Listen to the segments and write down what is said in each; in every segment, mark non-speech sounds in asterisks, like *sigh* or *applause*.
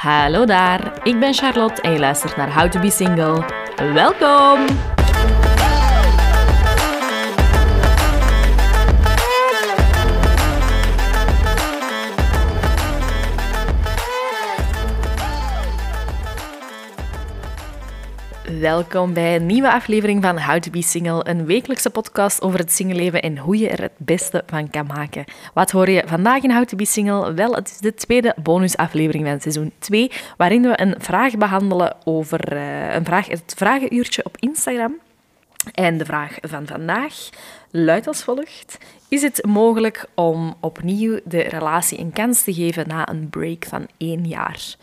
Hallo daar, ik ben Charlotte en je luistert naar How to Be Single. Welkom! Welkom bij een nieuwe aflevering van How to Be Single, een wekelijkse podcast over het singleleven en hoe je er het beste van kan maken. Wat hoor je vandaag in How to Be Single? Wel, het is de tweede bonusaflevering van seizoen 2, waarin we een vraag behandelen over uh, een vraag, het vragenuurtje op Instagram. En de vraag van vandaag luidt als volgt. Is het mogelijk om opnieuw de relatie een kans te geven na een break van één jaar?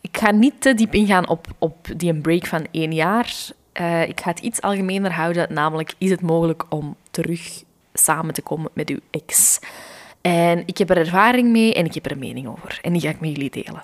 Ik ga niet te diep ingaan op, op die break van één jaar. Uh, ik ga het iets algemener houden, namelijk is het mogelijk om terug samen te komen met uw ex? En ik heb er ervaring mee en ik heb er een mening over. En die ga ik met jullie delen.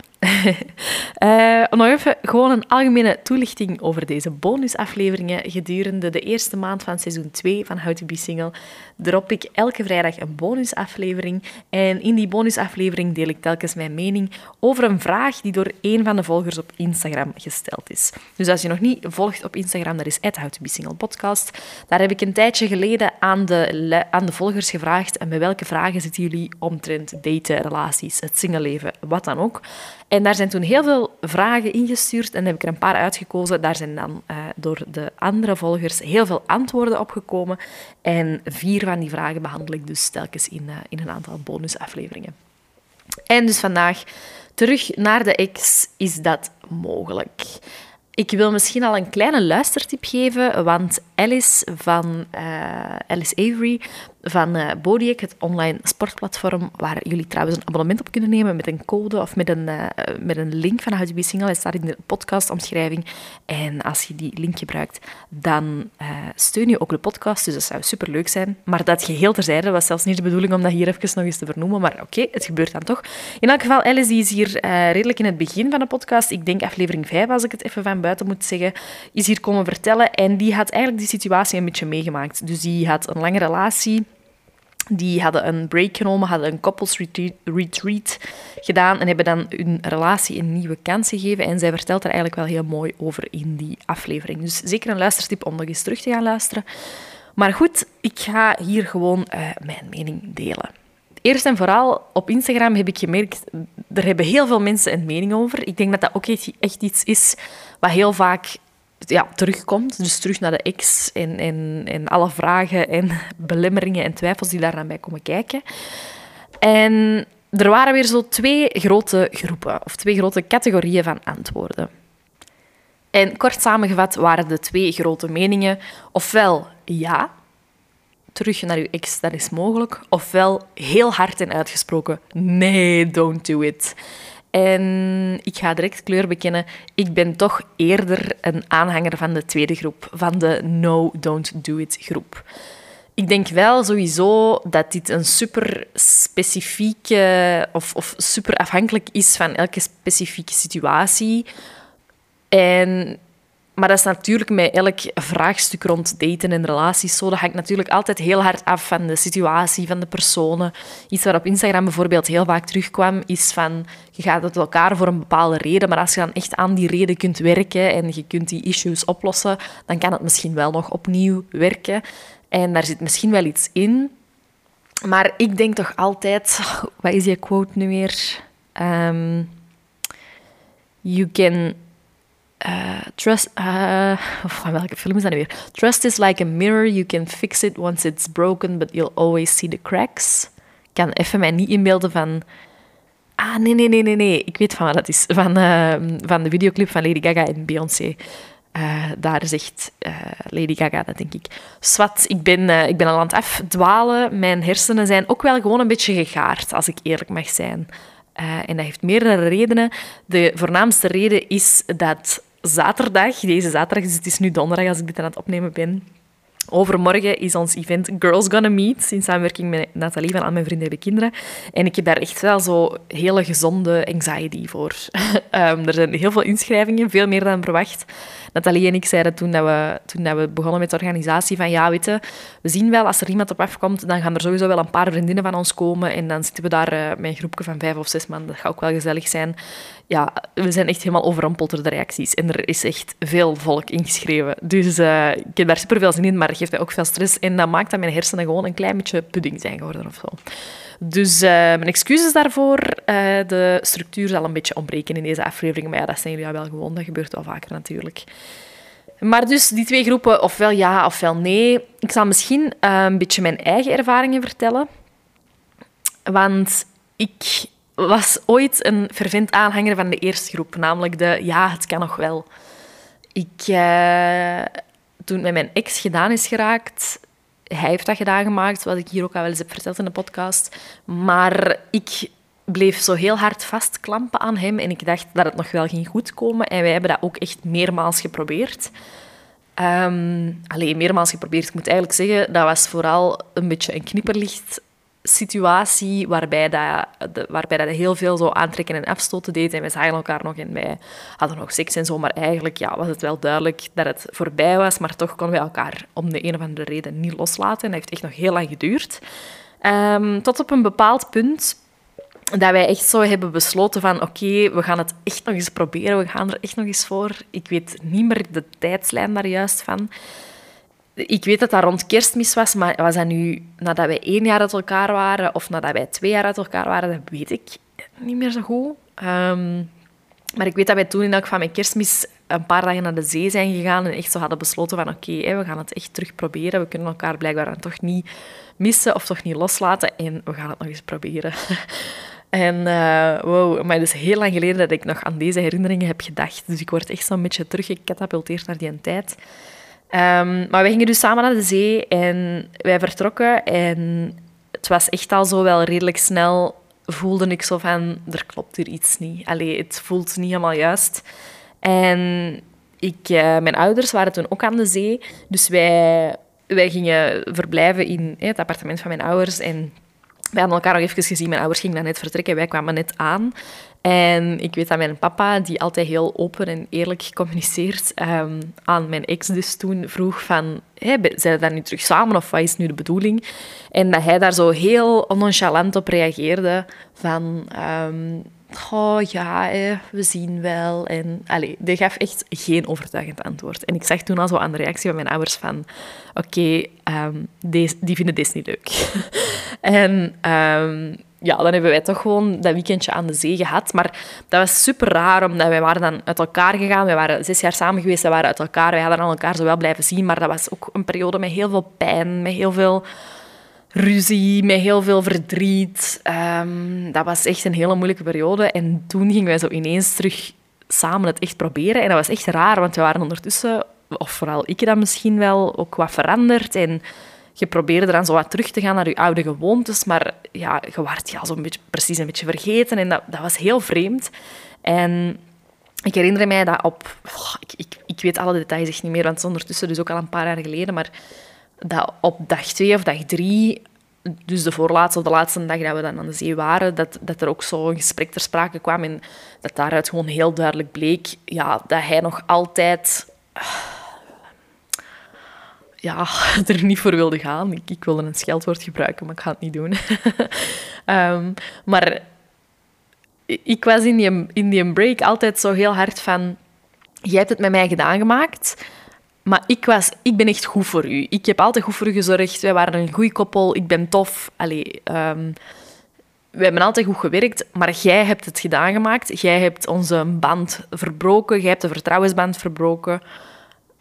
uh, *laughs* nog even gewoon een algemene toelichting over deze bonusafleveringen. Gedurende de eerste maand van seizoen 2 van How to Single drop ik elke vrijdag een bonusaflevering. En in die bonusaflevering deel ik telkens mijn mening over een vraag die door een van de volgers op Instagram gesteld is. Dus als je nog niet volgt op Instagram, dat is How to Single podcast. Daar heb ik een tijdje geleden aan de, aan de volgers gevraagd en met welke vragen zitten jullie omtrent daten, relaties, het singleleven, wat dan ook. En daar zijn toen heel veel vragen ingestuurd en heb ik er een paar uitgekozen. Daar zijn dan uh, door de andere volgers heel veel antwoorden op gekomen. En vier van die vragen behandel ik dus telkens in, uh, in een aantal bonusafleveringen. En dus vandaag terug naar de ex. Is dat mogelijk? Ik wil misschien al een kleine luistertip geven, want Alice van uh, Alice Avery van uh, Bodiek, het online sportplatform, waar jullie trouwens een abonnement op kunnen nemen met een code of met een, uh, met een link van Be Single. Het staat in de podcastomschrijving. En als je die link gebruikt, dan uh, steun je ook de podcast. Dus dat zou super leuk zijn. Maar dat geheel terzijde was zelfs niet de bedoeling om dat hier even nog eens te vernoemen. Maar oké, het gebeurt dan toch. In elk geval, Alice is hier redelijk in het begin van de podcast. Ik denk aflevering 5, als ik het even van buiten moet zeggen, is hier komen vertellen. En die had eigenlijk die situatie een beetje meegemaakt. Dus die had een lange relatie die hadden een break genomen, hadden een couples retreat, gedaan en hebben dan hun relatie een nieuwe kans gegeven. En zij vertelt er eigenlijk wel heel mooi over in die aflevering. Dus zeker een luistertip om nog eens terug te gaan luisteren. Maar goed, ik ga hier gewoon uh, mijn mening delen. Eerst en vooral, op Instagram heb ik gemerkt, er hebben heel veel mensen een mening over. Ik denk dat dat ook echt iets is wat heel vaak ja, terugkomt. Dus terug naar de ex en, en, en alle vragen en belemmeringen en twijfels die daar bij komen kijken. En er waren weer zo twee grote groepen, of twee grote categorieën van antwoorden. En kort samengevat waren de twee grote meningen ofwel ja, terug naar uw ex, dat is mogelijk, ofwel heel hard en uitgesproken nee, don't do it. En ik ga direct kleur bekennen. Ik ben toch eerder een aanhanger van de tweede groep, van de No, Don't Do It groep. Ik denk wel sowieso dat dit een super specifieke of, of super afhankelijk is van elke specifieke situatie. En maar dat is natuurlijk met elk vraagstuk rond daten en relaties zo. Dat hangt natuurlijk altijd heel hard af van de situatie, van de personen. Iets wat op Instagram bijvoorbeeld heel vaak terugkwam, is van je gaat het elkaar voor een bepaalde reden, maar als je dan echt aan die reden kunt werken en je kunt die issues oplossen, dan kan het misschien wel nog opnieuw werken. En daar zit misschien wel iets in. Maar ik denk toch altijd... Wat is die quote nu weer? Um, you can uh, trust. Uh, *laughs* van welke film is dat nu weer? Trust is like a mirror. You can fix it once it's broken, but you'll always see the cracks. Ik kan even mij niet inbeelden van. Ah, nee, nee, nee, nee, nee. Ik weet van wat dat is. Van, uh, van de videoclip van Lady Gaga en Beyoncé. Uh, daar zegt Lady Gaga dat, denk ik. Swat, ik ben, ik ben al aan het afdwalen. Mijn hersenen zijn ook wel gewoon een beetje gegaard, als ik eerlijk mag zijn. en dat heeft meerdere redenen. De voornaamste reden is dat zaterdag, deze zaterdag, dus het is nu donderdag als ik dit aan het opnemen ben, Overmorgen is ons event Girls Gonna Meet in samenwerking met Nathalie van Al Mijn Vrienden Hebben Kinderen. En ik heb daar echt wel zo hele gezonde anxiety voor. um, *laughs* er zijn heel veel inschrijvingen, veel meer dan verwacht. Nathalie en ik zeiden toen, dat we, toen dat we begonnen met de organisatie van ja, weet we zien wel als er iemand op afkomt, dan gaan er sowieso wel een paar vriendinnen van ons komen en dan zitten we daar uh, met een groepje van vijf of zes man. Dat gaat ook wel gezellig zijn. Ja, we zijn echt helemaal overrompeld door de reacties en er is echt veel volk ingeschreven. Dus uh, ik heb daar super veel zin in, maar geeft mij ook veel stress en dat maakt dat mijn hersenen gewoon een klein beetje pudding zijn geworden of zo. Dus uh, mijn excuses daarvoor. Uh, de structuur zal een beetje ontbreken in deze aflevering. Maar ja, dat zijn jullie wel gewoon. Dat gebeurt wel vaker natuurlijk. Maar dus die twee groepen, ofwel ja ofwel nee. Ik zal misschien uh, een beetje mijn eigen ervaringen vertellen. Want ik was ooit een fervent aanhanger van de eerste groep. Namelijk de ja, het kan nog wel. Ik, toen met mijn ex gedaan is geraakt, hij heeft dat gedaan gemaakt, wat ik hier ook al wel eens heb verteld in de podcast. Maar ik bleef zo heel hard vastklampen aan hem en ik dacht dat het nog wel ging goed komen. En wij hebben dat ook echt meermaals geprobeerd. Um, alleen meermaals geprobeerd. Ik moet eigenlijk zeggen, dat was vooral een beetje een knipperlicht situatie waarbij, dat, waarbij dat heel veel zo aantrekken en afstoten deed. En wij zagen elkaar nog en wij hadden nog seks en zo. Maar eigenlijk ja, was het wel duidelijk dat het voorbij was. Maar toch konden wij elkaar om de een of andere reden niet loslaten. En dat heeft echt nog heel lang geduurd. Um, tot op een bepaald punt dat wij echt zo hebben besloten van oké, we gaan het echt nog eens proberen. We gaan er echt nog eens voor. Ik weet niet meer de tijdslijn daar juist van. Ik weet dat dat rond kerstmis was, maar was dat nu nadat wij één jaar uit elkaar waren of nadat wij twee jaar uit elkaar waren, dat weet ik niet meer zo goed. Ehm, maar ik weet dat wij toen in elk van mijn kerstmis een paar dagen naar de zee zijn gegaan en echt zo hadden besloten van oké, we gaan het echt terug proberen. We kunnen elkaar blijkbaar dan toch niet missen of toch niet loslaten en we gaan het nog eens proberen. *laughs* En uh, wow, maar het is heel lang geleden dat ik nog aan deze herinneringen heb gedacht. Dus ik word echt zo'n beetje teruggecatapulteerd naar die tijd. Um, maar we gingen dus samen naar de zee en wij vertrokken. En het was echt al zo wel redelijk snel, voelde ik zo van, er klopt hier iets niet. Allee, het voelt niet helemaal juist. En ik, uh, mijn ouders waren toen ook aan de zee. Dus wij, wij gingen verblijven in het appartement van mijn ouders. En wij hadden elkaar nog even gezien. Mijn ouders gingen dan net vertrekken. Wij kwamen net aan. En ik weet dat mijn papa, die altijd heel open en eerlijk communiceert, um, aan mijn ex dus toen vroeg van... Zijn we daar nu terug samen of wat is nu de bedoeling? En dat hij daar zo heel nonchalant op reageerde van... Oh ja, we zien wel. En allee, die gaf echt geen overtuigend antwoord. En ik zag toen al zo aan de reactie van mijn ouders van... Oké, um, die vinden dit niet leuk. *laughs* en ja, dan hebben wij toch gewoon dat weekendje aan de zee gehad. Maar dat was super raar, omdat wij waren dan uit elkaar gegaan. We waren zes jaar samen geweest, we waren uit elkaar. Wij hadden elkaar zo wel blijven zien, maar dat was ook een periode met heel veel pijn, met heel veel ruzie, met heel veel verdriet. Ehm, dat was echt een hele moeilijke periode. En toen gingen wij zo ineens terug samen het echt proberen. En dat was echt raar, want we waren ondertussen, of vooral ik dan misschien wel, ook wat veranderd. En je probeerde eraan zo wat terug te gaan naar je oude gewoontes, maar ja, je werd ja, zo'n beetje, precies een beetje vergeten. En dat, dat was heel vreemd. En ik herinner mij dat op... ik, ik, ik, weet alle details echt niet meer, want het is ondertussen dus ook al een paar jaar geleden, maar dat op dag twee of dag drie, dus de voorlaatste of de laatste dag dat we dan aan de zee waren, dat, dat er ook zo een gesprek ter sprake kwam en dat daaruit gewoon heel duidelijk bleek ja, dat hij nog altijd ja, *laughs* er niet voor wilde gaan. Ik, ik wilde een scheldwoord gebruiken, maar ik ga het niet doen. um, *laughs* maar ik was in die, in die break altijd zo heel hard van... Jij hebt het met mij gedaan gemaakt, maar ik, was, ik ben echt goed voor u. Ik heb altijd goed voor u gezorgd. Wij waren een goede koppel. Ik ben tof. Allee, um, we hebben altijd goed gewerkt, maar jij hebt het gedaan gemaakt. Jij hebt onze band verbroken. Jij hebt de vertrouwensband verbroken.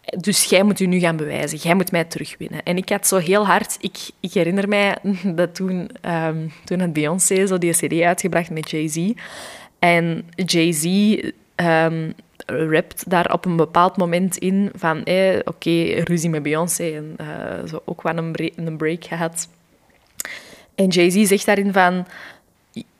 Dus jij moet u nu gaan bewijzen. Jij moet mij terugwinnen. En ik had zo heel hard... Ik, herinner mij *laughs* dat toen, um, toen had Beyoncé zo die cd uitgebracht met Jay-Z. En Jay-Z um, rapt daar op een bepaald moment in van... Eh, Oké, ruzie met Beyoncé. En uh, zo ook wel een, break, een break gehad. En Jay-Z zegt daarin van...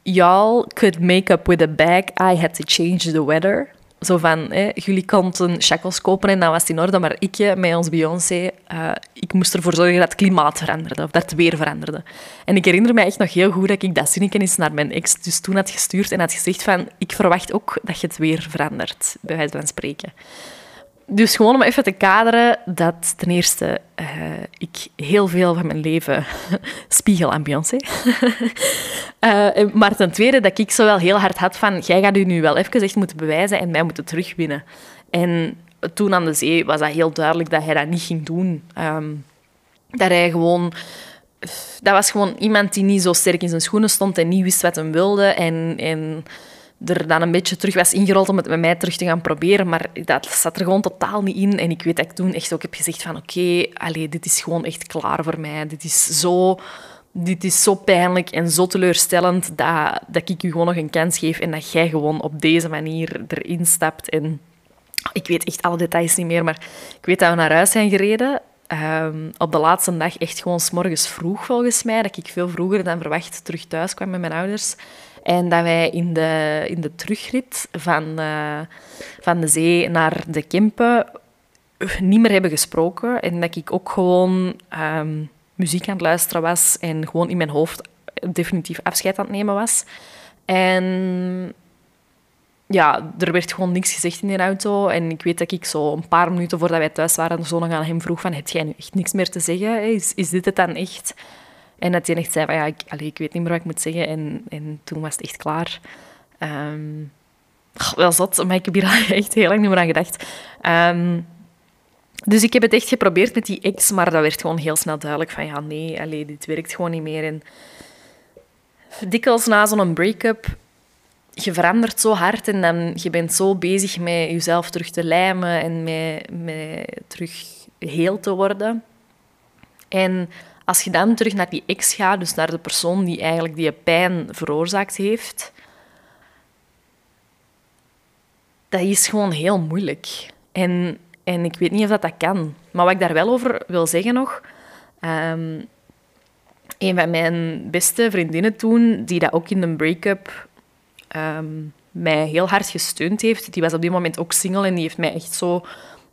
Y'all could make up with a bag. I had to change the weather. Zo van, jullie konden shackles kopen en dan was in orde, maar ik, met ons Beyoncé, uh, ik moest ervoor zorgen dat het klimaat veranderde, of dat het weer veranderde. En ik herinner me echt nog heel goed dat ik dat zinnetje eens naar mijn ex dus toen had gestuurd en had gezegd van, ik verwacht ook dat je het weer verandert, bij wijze van spreken. Dus gewoon om even te kaderen dat ten eerste uh, ik heel veel van mijn leven *laughs* spiegel aan Beyoncé. *laughs* uh, maar ten tweede dat ik zo wel heel hard had van jij gaat u nu wel even echt moeten bewijzen en mij moeten terugwinnen. En toen aan de zee was dat heel duidelijk dat hij dat niet ging doen. Um, dat hij gewoon... Dat was gewoon iemand die niet zo sterk in zijn schoenen stond en niet wist wat hij wilde. En... en er dan een beetje terug was ingerold om het met mij terug te gaan proberen. Maar dat zat er gewoon totaal niet in. En ik weet dat ik toen echt ook heb gezegd van oké, okay, dit is gewoon echt klaar voor mij. Dit is zo... Dit is zo pijnlijk en zo teleurstellend dat, dat ik u gewoon nog een kans geef en dat jij gewoon op deze manier erin stapt. En ik weet echt alle details niet meer, maar ik weet dat we naar huis zijn gereden. Um, op de laatste dag echt gewoon s morgens vroeg, volgens mij. Dat ik veel vroeger dan verwacht terug thuis kwam met mijn ouders. En dat wij in de, in de terugrit van, uh, van de zee naar de Kempen niet meer hebben gesproken. En dat ik ook gewoon um, muziek aan het luisteren was en gewoon in mijn hoofd definitief afscheid aan het nemen was. En ja, er werd gewoon niks gezegd in de auto. En ik weet dat ik zo een paar minuten voordat wij thuis waren, zo nog aan hem vroeg van, heb jij nu echt niks meer te zeggen? Is, is dit het dan echt? En dat hij echt zei van, ja, ik, ik weet niet meer wat ik moet zeggen. En, en toen was het echt klaar. Um, wel zot, maar ik heb hier *laughs* echt heel lang niet meer aan gedacht. Um, dus ik heb het echt geprobeerd met die ex, maar dat werd gewoon heel snel duidelijk van, ja, nee, allez, dit werkt gewoon niet meer. En dikwijls na zo'n break-up, je verandert zo hard en dan, je bent zo bezig met jezelf terug te lijmen en met, met terug heel te worden. En als je dan terug naar die ex gaat, dus naar de persoon die eigenlijk die pijn veroorzaakt heeft, dat is gewoon heel moeilijk. En, en ik weet niet of dat, dat kan. Maar wat ik daar wel over wil zeggen nog... Um, een van mijn beste vriendinnen toen, die dat ook in een break-up um, mij heel hard gesteund heeft, die was op die moment ook single en die heeft mij echt zo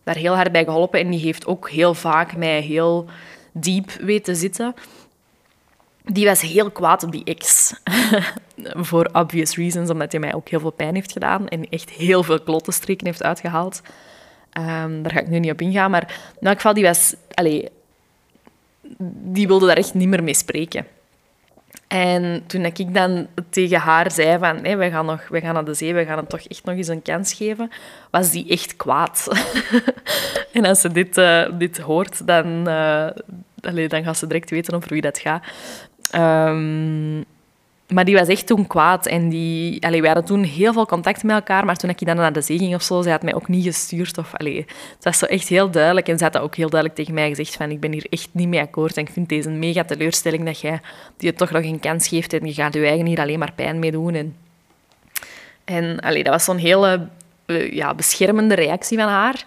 daar heel hard bij geholpen. En die heeft ook heel vaak mij heel diep weten zitten. Die was heel kwaad op die ex. *laughs* Voor obvious reasons, omdat hij mij ook heel veel pijn heeft gedaan en echt heel veel klottenstreken heeft uitgehaald. Um, daar ga ik nu niet op ingaan, maar in elk geval, die was... Allez, die wilde daar echt niet meer mee spreken. En toen ik dan tegen haar zei van, nee, we, gaan nog, we gaan naar de zee, we gaan hem toch echt nog eens een kans geven, was die echt kwaad. *laughs* en als ze dit, uh, dit hoort, dan, uh, dan gaat ze direct weten over wie dat gaat. Um, maar die was echt toen kwaad. En die, allee, we hadden toen heel veel contact met elkaar, maar toen ik dan naar de zee ging of zo, ze had mij ook niet gestuurd. Of, allee, het was zo echt heel duidelijk. En ze had dat ook heel duidelijk tegen mij gezegd van ik ben hier echt niet mee akkoord. En ik vind deze een mega teleurstelling dat jij die toch nog een kans geeft en je gaat je eigen hier alleen maar pijn mee doen. En, en allee, dat was zo'n hele uh, ja, beschermende reactie van haar.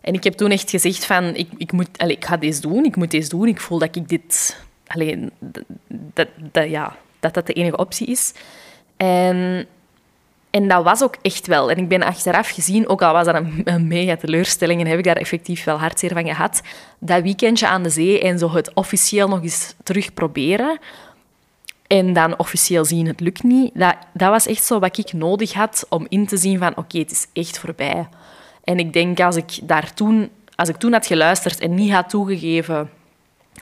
En ik heb toen echt gezegd van ik, ik, moet, allee, ik ga deze doen, ik moet deze doen. Ik voel dat ik dit... Allee, dat, dat, ja, dat dat de enige optie is. En, en dat was ook echt wel. En ik ben achteraf gezien, ook al was dat een, een mega teleurstelling en heb ik daar effectief wel hartzeer van gehad, dat weekendje aan de zee en zo het officieel nog eens terug proberen en dan officieel zien het lukt niet, dat, dat was echt zo wat ik nodig had om in te zien van oké, het is echt voorbij. En ik denk als ik daar toen, als ik toen had geluisterd en niet had toegegeven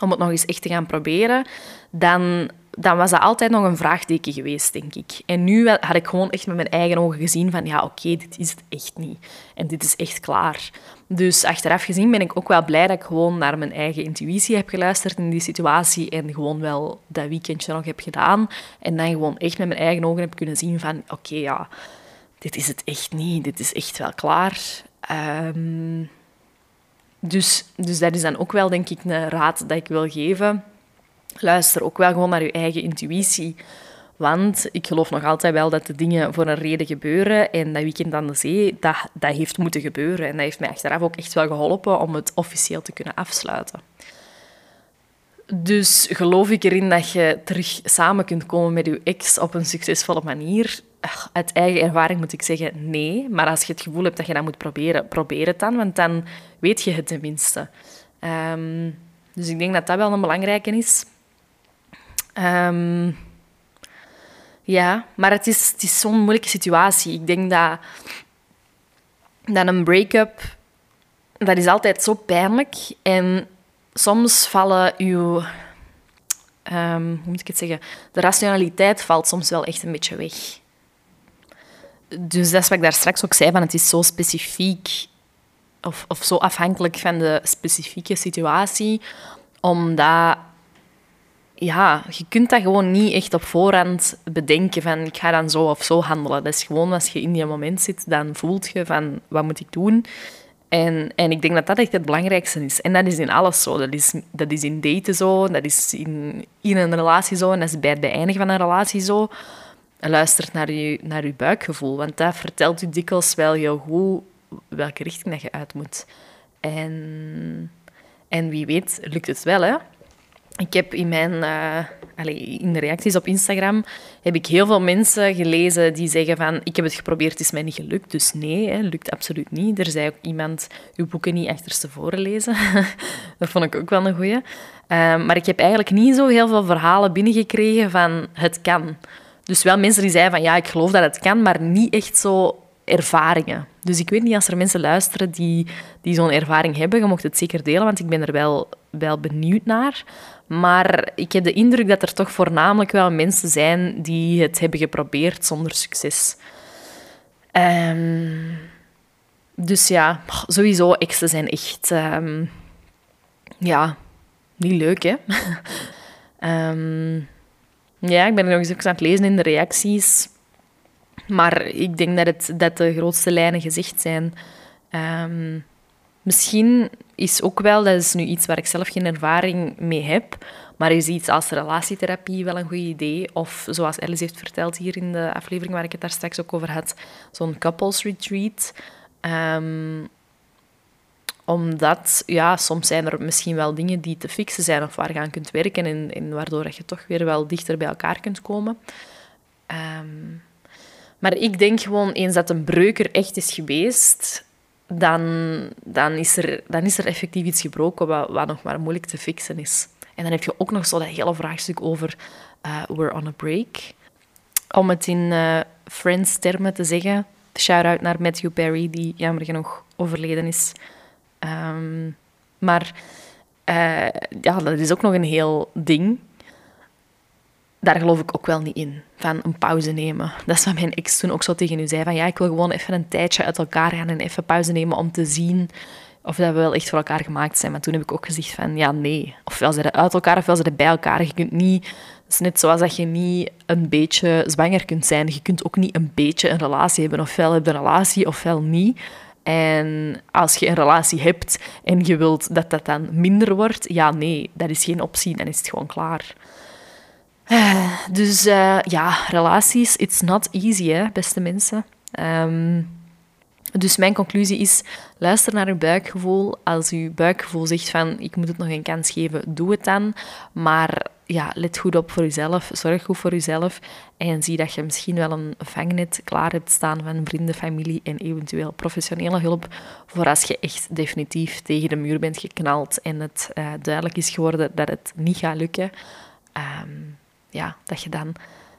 om het nog eens echt te gaan proberen, dan dan was dat altijd nog een vraagteken geweest, denk ik. En nu had ik gewoon echt met mijn eigen ogen gezien van ja, oké, dit is het echt niet. En dit is echt klaar. Dus achteraf gezien ben ik ook wel blij dat ik gewoon naar mijn eigen intuïtie heb geluisterd in die situatie en gewoon wel dat weekendje nog heb gedaan. En dan gewoon echt met mijn eigen ogen heb kunnen zien van oké, ja, dit is het echt niet. Dit is echt wel klaar. Ehm, dus, dus dat is dan ook wel, denk ik, een raad dat ik wil geven luister ook wel gewoon naar je eigen intuïtie. Want ik geloof nog altijd wel dat de dingen voor een reden gebeuren. En dat weekend aan de zee, dat, dat heeft moeten gebeuren. En dat heeft mij achteraf ook echt wel geholpen om het officieel te kunnen afsluiten. Dus geloof ik erin dat je terug samen kunt komen met je ex op een succesvolle manier? Uit eigen ervaring moet ik zeggen nee. Maar als je het gevoel hebt dat je dat moet proberen, probeer het dan, want dan weet je het tenminste. Um, dus ik denk dat dat wel een belangrijke is. Um, ja, maar het is, het is zo'n moeilijke situatie. Ik denk dat, een break-up, dat is altijd zo pijnlijk. En soms vallen uw... Um, hoe moet ik het zeggen? De rationaliteit valt soms wel echt een beetje weg. Dus dat is wat ik daar straks ook zei, van het is zo specifiek of, of zo afhankelijk van de specifieke situatie, omdat ja, je kunt dat gewoon niet echt op voorhand bedenken van ik ga dan zo of zo handelen. Dat is gewoon als je in die moment zit, dan voelt je van wat moet ik doen. En, en ik denk dat dat echt het belangrijkste is. En dat is in alles zo. Dat is, dat is in daten zo, dat is in, in een relatie zo en dat is bij het beëindigen van een relatie zo. Luister naar je, naar je buikgevoel, want dat vertelt je dikwijls wel heel goed welke richting dat je uit moet. En, en wie weet lukt het wel, hè. Ik heb in mijn uh, allez, in de reacties op Instagram heb ik heel veel mensen gelezen die zeggen van ik heb het geprobeerd, het is mij niet gelukt. Dus nee, hè, lukt absoluut niet. Er zei ook iemand uw boeken niet achterstevoren lezen. *laughs* dat vond ik ook wel een goeie. Uh, maar ik heb eigenlijk niet zo heel veel verhalen binnengekregen van het kan. Dus wel mensen die zeiden van ja, ik geloof dat het kan, maar niet echt zo ervaringen. Dus ik weet niet als er mensen luisteren die, die zo'n ervaring hebben. Je mocht het zeker delen, want ik ben er wel, wel benieuwd naar. Maar ik heb de indruk dat er toch voornamelijk wel mensen zijn die het hebben geprobeerd zonder succes. Um, dus ja, sowieso, exen zijn echt... Um, ja, niet leuk, hè? um, *laughs* ja, ik ben nog eens aan het lezen in de reacties. Maar ik denk dat, het, dat de grootste lijnen gezegd zijn. Um, misschien is ook wel, dat is nu iets waar ik zelf geen ervaring mee heb, maar is iets als relatietherapie wel een goed idee. Of zoals Alice heeft verteld hier in de aflevering waar ik het daar straks ook over had, zo'n couples retreat. Um, omdat, ja, soms zijn er misschien wel dingen die te fixen zijn of waar je aan kunt werken en, waardoor je toch weer wel dichter bij elkaar kunt komen. Um, maar ik denk gewoon, eens dat een breuk er echt is geweest, dan, dan, is, er, dan is er effectief iets gebroken wat, wat nog maar moeilijk te fixen is. En dan heb je ook nog zo dat hele vraagstuk over uh, we're on a break. Om het in uh, Friends-termen te zeggen, shout-out naar Matthew Perry, die jammer genoeg overleden is. Um, maar uh, ja, dat is ook nog een heel ding daar geloof ik ook wel niet in, van een pauze nemen. Dat is wat mijn ex toen ook zo tegen u zei, van ja, ik wil gewoon even een tijdje uit elkaar gaan en even pauze nemen om te zien of dat we wel echt voor elkaar gemaakt zijn. Maar toen heb ik ook gezegd van, ja, nee. Ofwel zijn ze uit elkaar, ofwel zijn ze bij elkaar. Je kunt niet... Het is net zoals dat je niet een beetje zwanger kunt zijn. Je kunt ook niet een beetje een relatie hebben. Ofwel heb je een relatie, ofwel niet. En als je een relatie hebt en je wilt dat dat dan minder wordt, ja, nee, dat is geen optie. Dan is het gewoon klaar. Dus uh, ja, relaties, it's not easy, hè, beste mensen. Um, dus mijn conclusie is, luister naar uw buikgevoel. Als uw buikgevoel zegt van, ik moet het nog een kans geven, doe het dan. Maar ja, let goed op voor jezelf, zorg goed voor jezelf en zie dat je misschien wel een vangnet klaar hebt staan van vrienden, familie en eventueel professionele hulp voor als je echt definitief tegen de muur bent geknald en het uh, duidelijk is geworden dat het niet gaat lukken. Um, ja, dat, je dan,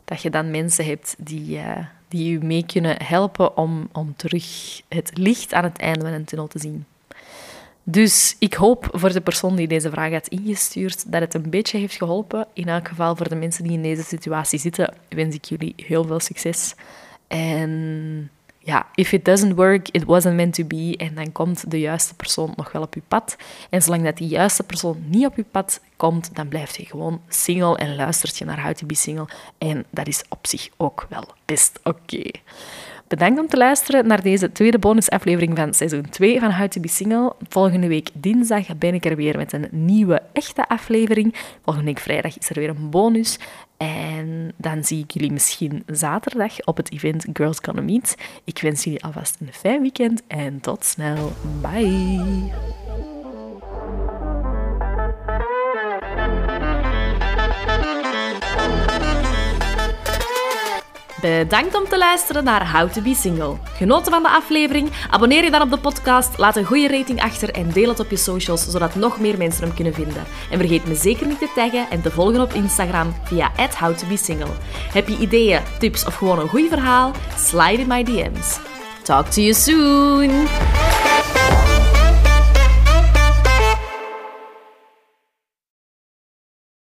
dat je dan mensen hebt die, uh, die je mee kunnen helpen om, om terug het licht aan het einde van een tunnel te zien. Dus ik hoop voor de persoon die deze vraag had ingestuurd dat het een beetje heeft geholpen. In elk geval voor de mensen die in deze situatie zitten, wens ik jullie heel veel succes. En ja, if it doesn't work, it wasn't meant to be. En dan komt de juiste persoon nog wel op je pad. En zolang dat die juiste persoon niet op je pad komt, dan blijf je gewoon single en luistert je naar How to Be Single. En dat is op zich ook wel best oké. Bedankt om te luisteren naar deze tweede bonusaflevering van seizoen 2 van How to Be Single. Volgende week dinsdag ben ik er weer met een nieuwe echte aflevering. Volgende week vrijdag is er weer een bonus. En dan zie ik jullie misschien zaterdag op het event Girls Gonna Meet. Ik wens jullie alvast een fijn weekend en tot snel. Bye! Bedankt om te luisteren naar How to Be Single. Genoten van de aflevering? Abonneer je dan op de podcast, laat een goede rating achter en deel het op je socials, zodat nog meer mensen hem kunnen vinden. En vergeet me zeker niet te taggen en te volgen op Instagram via @howtobesingle. Heb je ideeën, tips of gewoon een goed verhaal? Slide in my DM's. Talk to you soon!